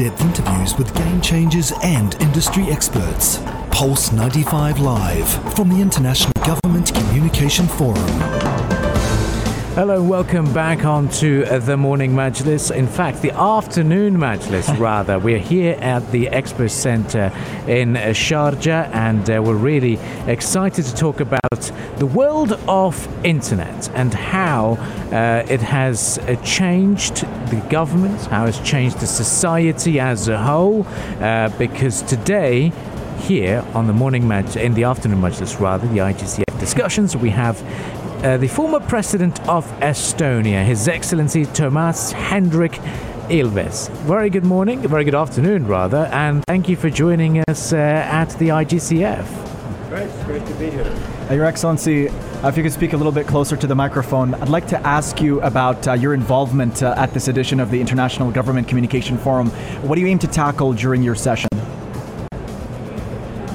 in-depth interviews with game changers and industry experts. Pulse 95 Live from the International Government Communication Forum. Hello, welcome back onto uh, the morning Majlis. In fact, the afternoon Majlis, rather. We're here at the Expo Center in Sharjah, and uh, we're really excited to talk about the world of internet and how uh, it has uh, changed the government, how it's changed the society as a whole. Uh, because today, here on the morning match, in the afternoon Majlis, rather, the IGCF discussions, we have uh, the former president of Estonia, His Excellency Toomas Hendrik Ilves. Very good morning, very good afternoon, rather, and thank you for joining us uh, at the IGCF. Great, it's great to be here. Uh, Your Excellency, uh, if you could speak a little bit closer to the microphone, I'd like to ask you about uh, your involvement uh, at this edition of the International Government Communication Forum. What do you aim to tackle during your session?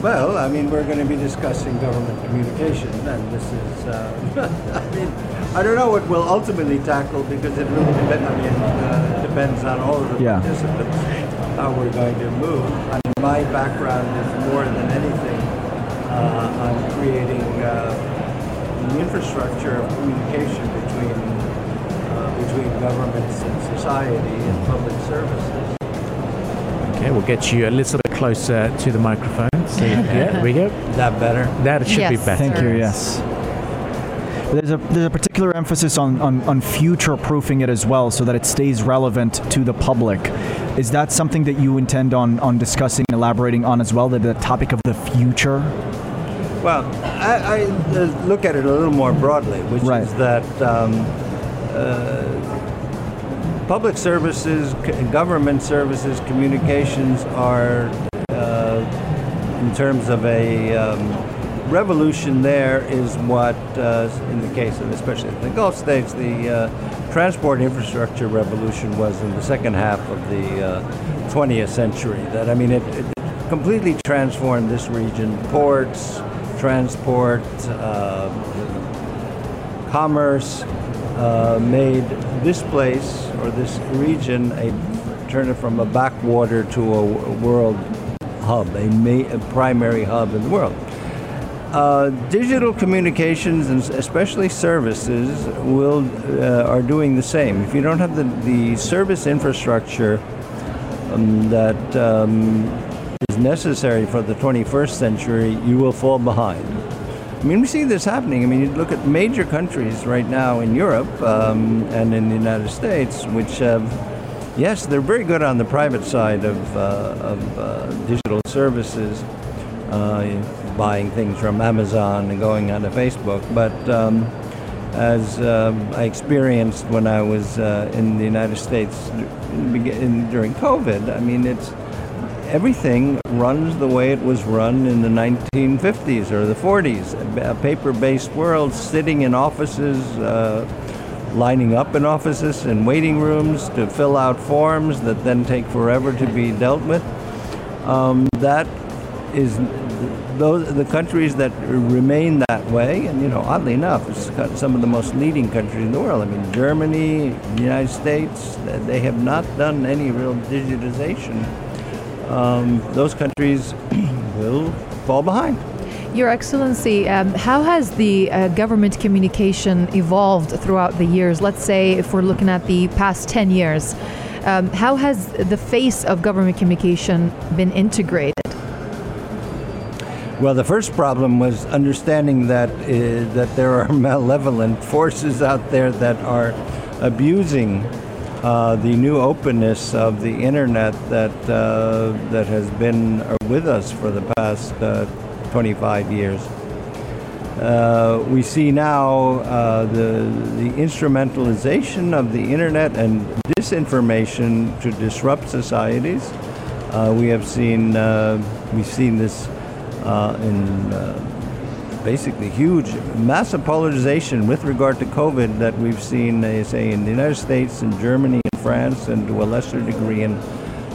Well, I mean, we're going to be discussing government communication, and this is, uh, I mean, I don't know what we'll ultimately tackle because it really depends, I mean, uh, depends on all of the Yeah. participants how we're going to move. I mean, my background is more than anything uh, on creating uh, the infrastructure of communication between uh, between governments and society and public services. Okay, we'll get you a little bit closer to the microphone. So, yeah, there we go. That better? That should be better. Thank you, yes. There's a, there's a particular emphasis on, on, on future proofing it as well so that it stays relevant to the public. Is that something that you intend on, on discussing, elaborating on as well, the, the topic of the future? Well, I, I uh, look at it a little more broadly, which Right. is that um, uh, public services, government services, communications are, uh, in terms of a um, revolution, there is what, uh, in the case of especially the Gulf states, the uh, transport infrastructure revolution was in the second half of the uh, 20th century. That I mean, it, it completely transformed this region. Ports, transport, uh, commerce uh, made this place or this region a turn it from a backwater to a world hub, a, ma- a primary hub in the world. Uh, digital communications and especially services will uh, are doing the same. If you don't have the, the service infrastructure um, that um, is necessary for the 21st century, you will fall behind. I mean, we see this happening. I mean, you look at major countries right now in Europe um, and in the United States, which have, yes, they're very good on the private side of, uh, of uh, digital services, uh, buying things from Amazon and going onto Facebook. But um, as um, I experienced when I was uh, in the United States in, in, during COVID, I mean, it's everything runs the way it was run in the 1950s or the 40s. A a paper-based world, sitting in offices, uh, lining up in offices and waiting rooms to fill out forms that then take forever to be dealt with. Um, that is those the countries that remain that way, and you know, oddly enough, it's some of the most leading countries in the world. I mean, Germany, the United States, they have not done any real digitization. Um, those countries will fall behind. Your Excellency, um, how has the uh, government communication evolved throughout the years? Let's say if we're looking at the past 10 years, um, how has the face of government communication been integrated? Well, the first problem was understanding that uh, that there are malevolent forces out there that are abusing uh, the new openness of the internet that uh, that has been with us for the past uh, 25 years. Uh, we see now uh, the the instrumentalization of the internet and disinformation to disrupt societies. Uh, we have seen uh, we've seen this uh, in uh, basically huge, massive polarization with regard to COVID that we've seen, uh, say, in the United States, in Germany, in France, and to a lesser degree in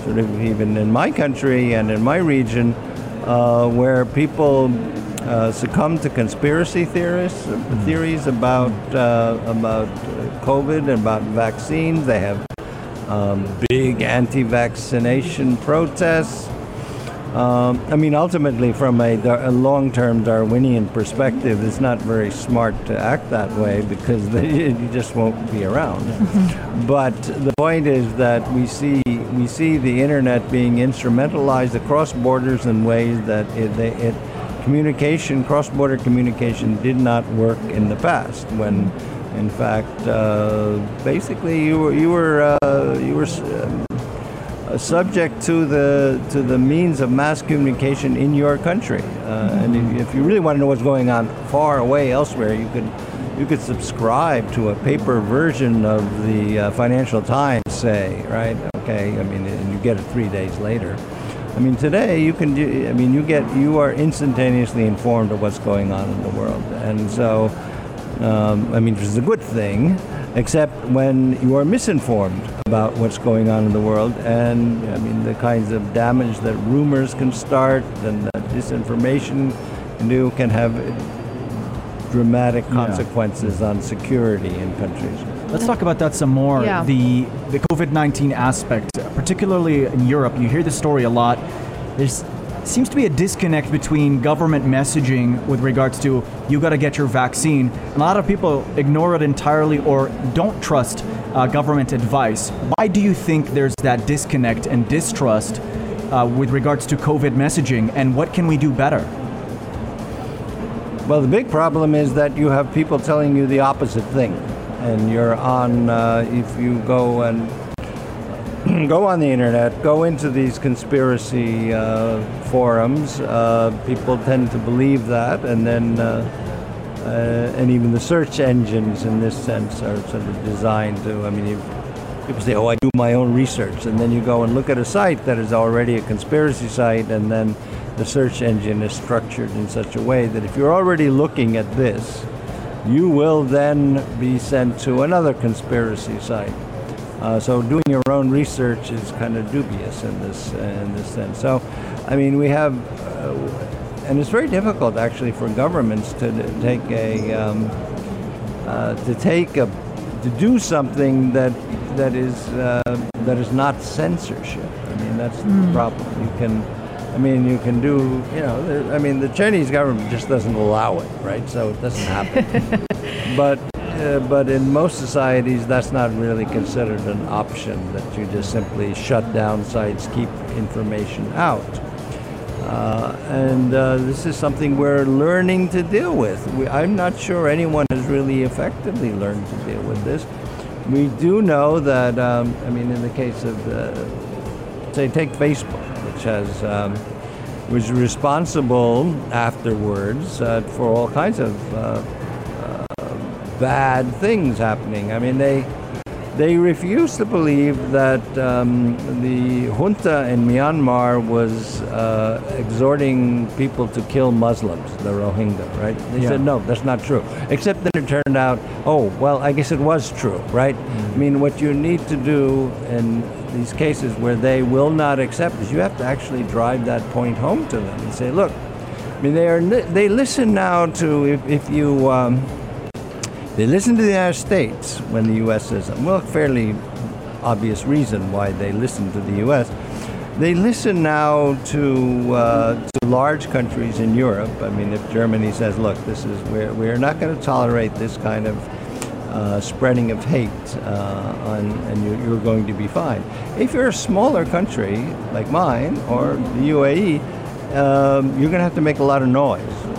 sort of even in my country and in my region, uh, where people uh, succumb to conspiracy theorists, theories about uh, about COVID and about vaccines. They have um, big anti-vaccination protests. Um, I mean, ultimately, from a, a, long-term Darwinian perspective, it's not very smart to act that way because you just won't be around. but the point is that we see we see the internet being instrumentalized across borders in ways that it, they, it communication, cross-border communication, did not work in the past when. In fact, uh, basically, you were you were uh, you were subject to the to the means of mass communication in your country. Uh, and if you really want to know what's going on far away elsewhere, you could you could subscribe to a paper version of the uh, Financial Times, say, right? Okay, I mean, and you get it three days later. I mean, today you can. Do, I mean, you get you are instantaneously informed of what's going on in the world, and so. Um, I mean, which is a good thing, except when you are misinformed about what's going on in the world. And I mean, the kinds of damage that rumors can start and that disinformation can do can have dramatic consequences yeah. on security in countries. Let's talk about that some more. Yeah. The the COVID nineteen aspect, particularly in Europe, you hear the story a lot. There's seems to be a disconnect between government messaging with regards to you got to get your vaccine. And a lot of people ignore it entirely or don't trust uh, government advice. Why do you think there's that disconnect and distrust uh, with regards to COVID messaging, and what can we do better? Well, the big problem is that you have people telling you the opposite thing, and you're on. Uh, if you go and go on the internet, go into these conspiracy uh, forums. Uh, people tend to believe that, and then, uh, uh and even the search engines in this sense are sort of designed to. I mean, people say, "Oh, I do my own research," and then you go and look at a site that is already a conspiracy site, and then the search engine is structured in such a way that if you're already looking at this, you will then be sent to another conspiracy site uh, so doing your own research is kind of dubious in this in this sense. So, I mean, we have, uh, and it's very difficult actually for governments to, take a um, uh, to take a to do something that that is uh, that is not censorship. I mean, that's mm. the problem. You can. I mean, you can do, you know, I mean, the Chinese government just doesn't allow it, right? So it doesn't happen. but uh, but in most societies, that's not really considered an option, that you just simply shut down sites, keep information out. Uh, and uh, this is something we're learning to deal with. We, I'm not sure anyone has really effectively learned to deal with this. We do know that, um, I mean, in the case of, uh, say, take Facebook, which has um, was responsible afterwards uh, for all kinds of uh, bad things happening. I mean, they they refuse to believe that um, the junta in Myanmar was uh, exhorting people to kill Muslims, the Rohingya, right? They yeah. said, no, that's not true. Except then it turned out, oh, well, I guess it was true, right? Mm-hmm. I mean, what you need to do in these cases where they will not accept is you have to actually drive that point home to them and say, look, I mean, they are they listen now to if, if you um, they listen to the United States when the U.S. says, well, fairly obvious reason why they listen to the U.S. They listen now to, uh, to large countries in Europe. I mean, if Germany says, look, this is we're, we're not going to tolerate this kind of uh, spreading of hate, uh, on, and you, you're going to be fine. If you're a smaller country like mine or the UAE, um, you're going to have to make a lot of noise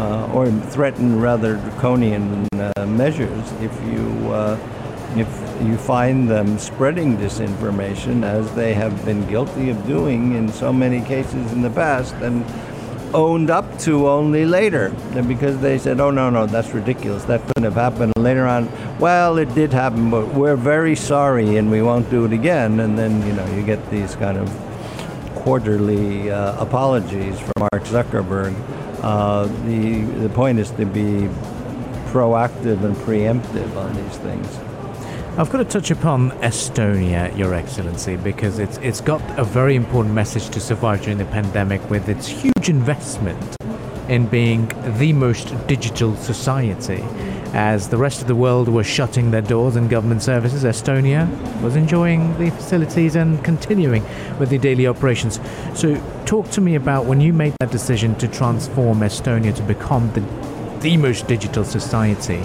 uh, or threaten rather draconian uh, measures if you uh, if you find them spreading disinformation as they have been guilty of doing in so many cases in the past and owned up to only later. Because they said oh no no that's ridiculous. That couldn't have happened later on. Well it did happen but we're very sorry and we won't do it again. And then you know you get these kind of quarterly uh, apologies from Mark Zuckerberg uh, the, the point is to be proactive and preemptive on these things. I've got to touch upon Estonia, Your Excellency, because it's it's got a very important message to survive during the pandemic with its huge investment in being the most digital society. as the rest of the world was shutting their doors and government services, Estonia was enjoying the facilities and continuing with the daily operations. So, talk to me about when you made that decision to transform Estonia to become the, the most digital society.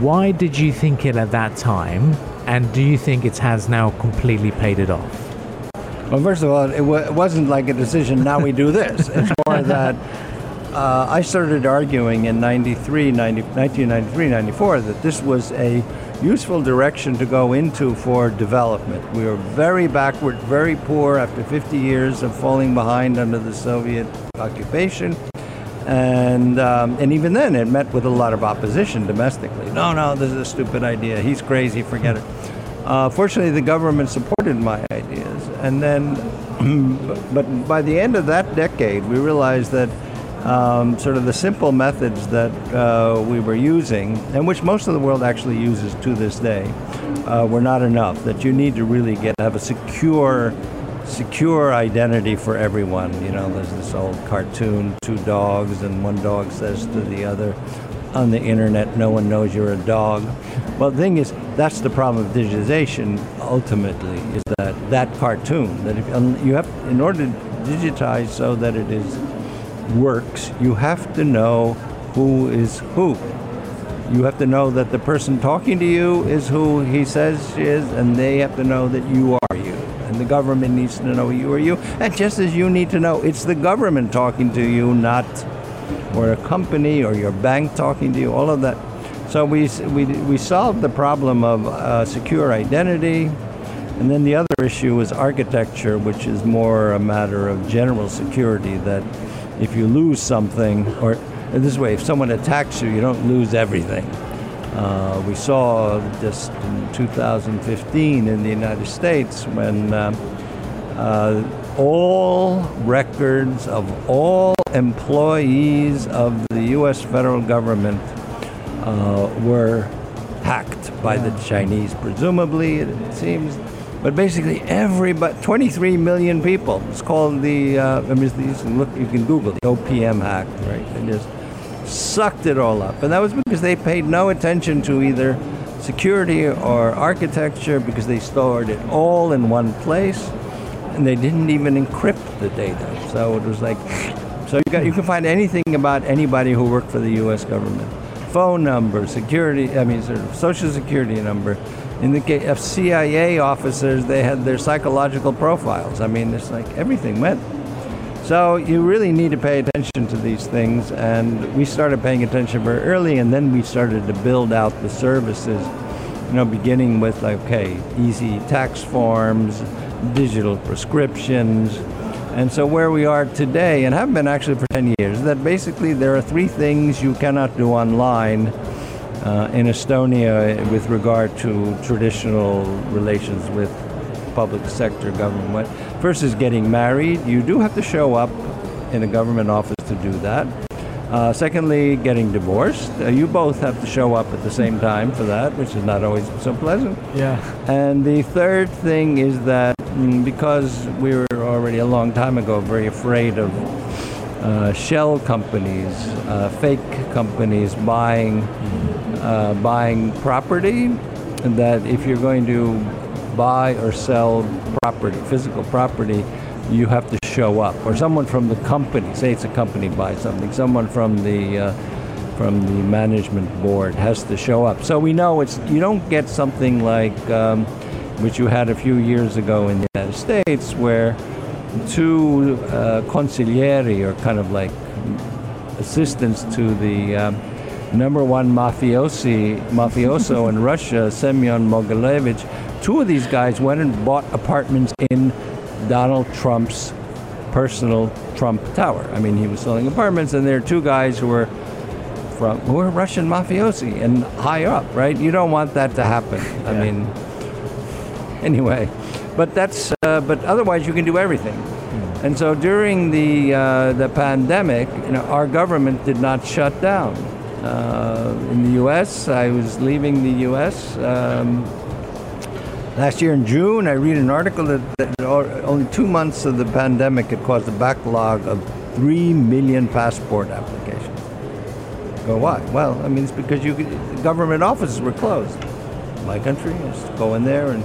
Why did you think it at that time, and do you think it has now completely paid it off? Well, first of all, it, w- it wasn't like a decision, now we do this. It's more that uh, I started arguing in 93, 90, 1993, 94 that this was a useful direction to go into for development. We were very backward, very poor after 50 years of falling behind under the Soviet occupation. And, um, and even then, it met with a lot of opposition domestically. No, no, this is a stupid idea. He's crazy, forget it. Uh, fortunately, the government supported my ideas. And then, but by the end of that decade, we realized that um, sort of the simple methods that uh, we were using, and which most of the world actually uses to this day, uh, were not enough. That you need to really get have a secure, secure identity for everyone. You know, there's this old cartoon: two dogs, and one dog says to the other, on the internet, no one knows you're a dog. Well, the thing is, that's the problem of digitization. Ultimately, is that that cartoon that if you have, in order to digitize so that it is works, you have to know who is who. You have to know that the person talking to you is who he says she is, and they have to know that you are you. And the government needs to know you are you. And just as you need to know, it's the government talking to you, not or a company or your bank talking to you, all of that. So we, we, we solved the problem of uh, secure identity. And then the other issue is architecture, which is more a matter of general security that if you lose something, or this way, if someone attacks you, you don't lose everything. Uh, we saw just in 2015 in the United States when uh, uh, all records of all employees of the U.S. federal government uh, were hacked by the Chinese, presumably, it seems. But basically, everybody, 23 million people. It's called the. Uh, I mean, you can look, you can Google the OPM hack, right? And just sucked it all up, and that was because they paid no attention to either security or architecture because they stored it all in one place, and they didn't even encrypt the data. So it was like, so you got you can find anything about anybody who worked for the U.S. government, phone number, security. I mean, sort of social security number in the case of uh, CIA officers, they had their psychological profiles. I mean, it's like everything went. So you really need to pay attention to these things, and we started paying attention very early, and then we started to build out the services. You know, beginning with okay, easy tax forms, digital prescriptions, and so where we are today, and have been actually for 10 years, that basically there are three things you cannot do online uh, in Estonia with regard to traditional relations with public sector government. First is getting married. You do have to show up in a government office to do that. Uh, secondly, getting divorced. Uh, you both have to show up at the same time for that, which is not always so pleasant. Yeah. And the third thing is that mm, because we were already a long time ago very afraid of uh, shell companies, uh, fake companies buying uh, buying property, that if you're going to buy or sell property, physical property, you have to show up, or someone from the company. Say it's a company buys something. Someone from the uh, from the management board has to show up. So we know it's you don't get something like um, which you had a few years ago in the United States, where two uh, consiglieri, or kind of like assistants to the um, number one mafiosi, mafioso in Russia, Semyon Mogilevich, two of these guys went and bought apartments in Donald Trump's personal Trump Tower. I mean, he was selling apartments, and there are two guys who were from who are Russian mafiosi and high up, right? You don't want that to happen. I mean, anyway, but that's uh, but otherwise you can do everything. And so during the uh, the pandemic, you know, our government did not shut down. Uh, in the U.S., I was leaving the U.S. Um, last year in June. I read an article that, that only two months of the pandemic had caused a backlog of three million passport applications. Go why? Well, I mean it's because you government offices were closed. My country, just go in there and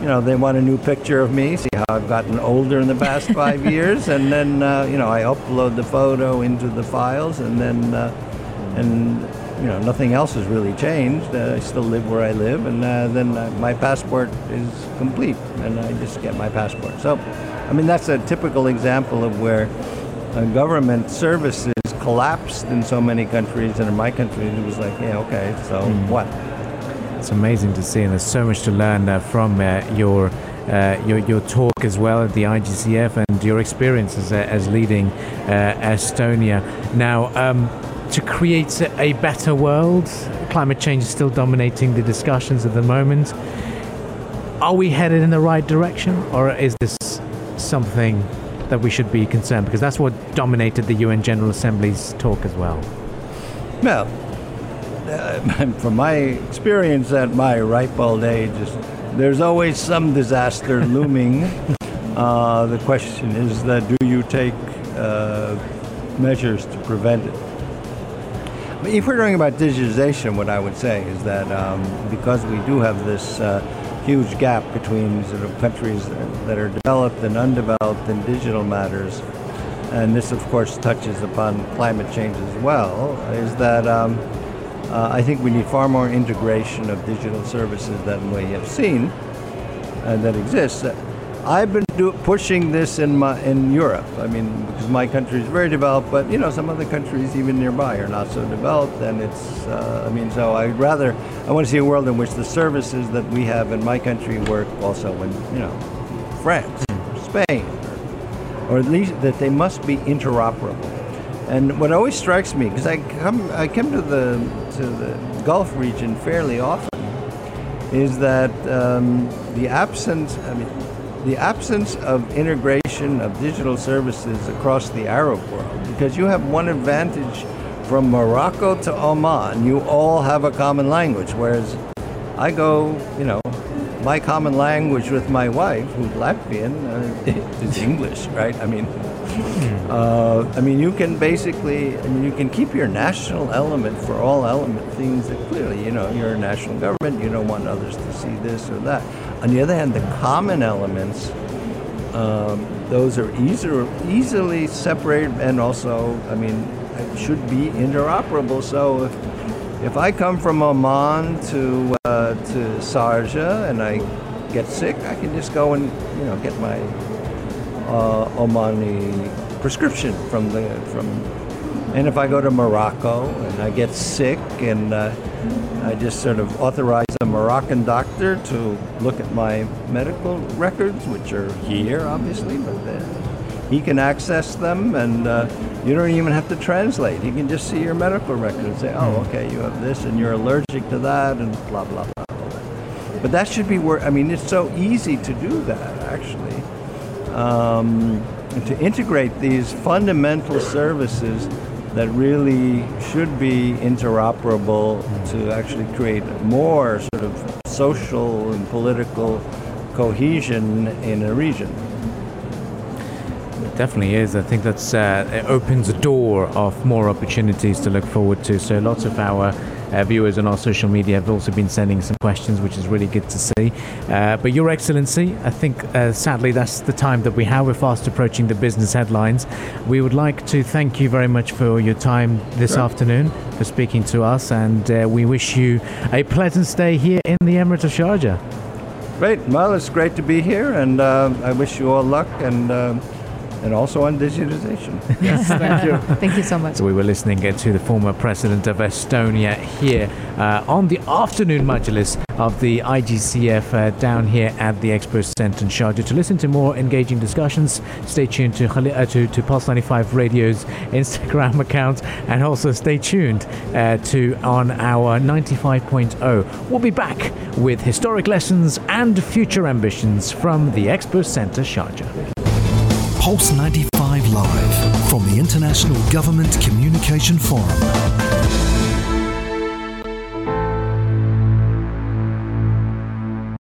you know, they want a new picture of me, see how I've gotten older in the past five years, and then, uh, you know, I upload the photo into the files, and then, uh, and, you know, nothing else has really changed. Uh, I still live where I live, and uh, then uh, my passport is complete, and I just get my passport. So, I mean, that's a typical example of where uh, government services collapsed in so many countries, and in my country, it was like, yeah, okay, so mm. what? It's amazing to see, and there's so much to learn uh, from uh, your, uh, your your talk as well at the IGCF and your experiences uh, as leading uh, Estonia. Now, um, to create a better world, climate change is still dominating the discussions at the moment. Are we headed in the right direction, or is this something that we should be concerned? Because that's what dominated the UN General Assembly's talk as well. Well, uh, from my experience at my ripe old age, there's always some disaster looming. Uh, the question is that do you take uh, measures to prevent it? If we're talking about digitization, what I would say is that um, because we do have this uh, huge gap between sort of countries that are developed and undeveloped in digital matters, and this of course touches upon climate change as well, is that um, uh, I think we need far more integration of digital services than we have seen and that exists. I've been do- pushing this in my in Europe. I mean, because my country is very developed, but you know, some other countries even nearby are not so developed, and it's. Uh, I mean, so I'd rather I want to see a world in which the services that we have in my country work also in you know France, Spain, or, or at least that they must be interoperable. And what always strikes me, because I come I come to the to the Gulf region fairly often, is that um, the absence. I mean, the absence of integration of digital services across the Arab world, because you have one advantage from Morocco to Oman, you all have a common language, whereas I go, you know, my common language with my wife, who's Latvian, uh, is English, right? I mean, uh, I mean, you can basically, I mean, you can keep your national element for all element things that clearly, you know, you're a national government, you don't want others to see this or that. On the other hand, the common elements, um, those are easier, easily separated and also, I mean, should be interoperable. So if, if I come from Oman to, uh, to Sharjah and I get sick, I can just go and, you know, get my uh, Omani prescription from the from. And if I go to Morocco and I get sick and uh, I just sort of authorize a Moroccan doctor to look at my medical records, which are here obviously, but then he can access them and uh, you don't even have to translate. He can just see your medical record and say, oh, hmm. okay, you have this and you're allergic to that and blah, blah, blah. But that should be where, I mean, it's so easy to do that actually um, to integrate these fundamental services that really should be interoperable to actually create more sort of social and political cohesion in a region. It definitely is. I think that's uh, it opens a door of more opportunities to look forward to. So lots of our uh, viewers on our social media have also been sending some questions, which is really good to see. Uh, but Your Excellency, I think uh, sadly that's the time that we have. We're fast approaching the business headlines. We would like to thank you very much for your time this sure. afternoon, for speaking to us, and uh, we wish you a pleasant stay here in the Emirate of Sharjah. Great. Well, it's great to be here, and uh, I wish you all luck and uh, and also on digitization. yes, thank you. thank you so much. So we were listening to the former president of Estonia here uh, on the afternoon majlis of the IGCF uh, down here at the Expo Center in Sharjah. To listen to more engaging discussions, stay tuned to, uh, to, to Pulse 95 Radio's Instagram account and also stay tuned uh, to on our 95.0. We'll be back with historic lessons and future ambitions from the Expo Center Sharjah. Pulse 95 Live from the International Government Communication Forum.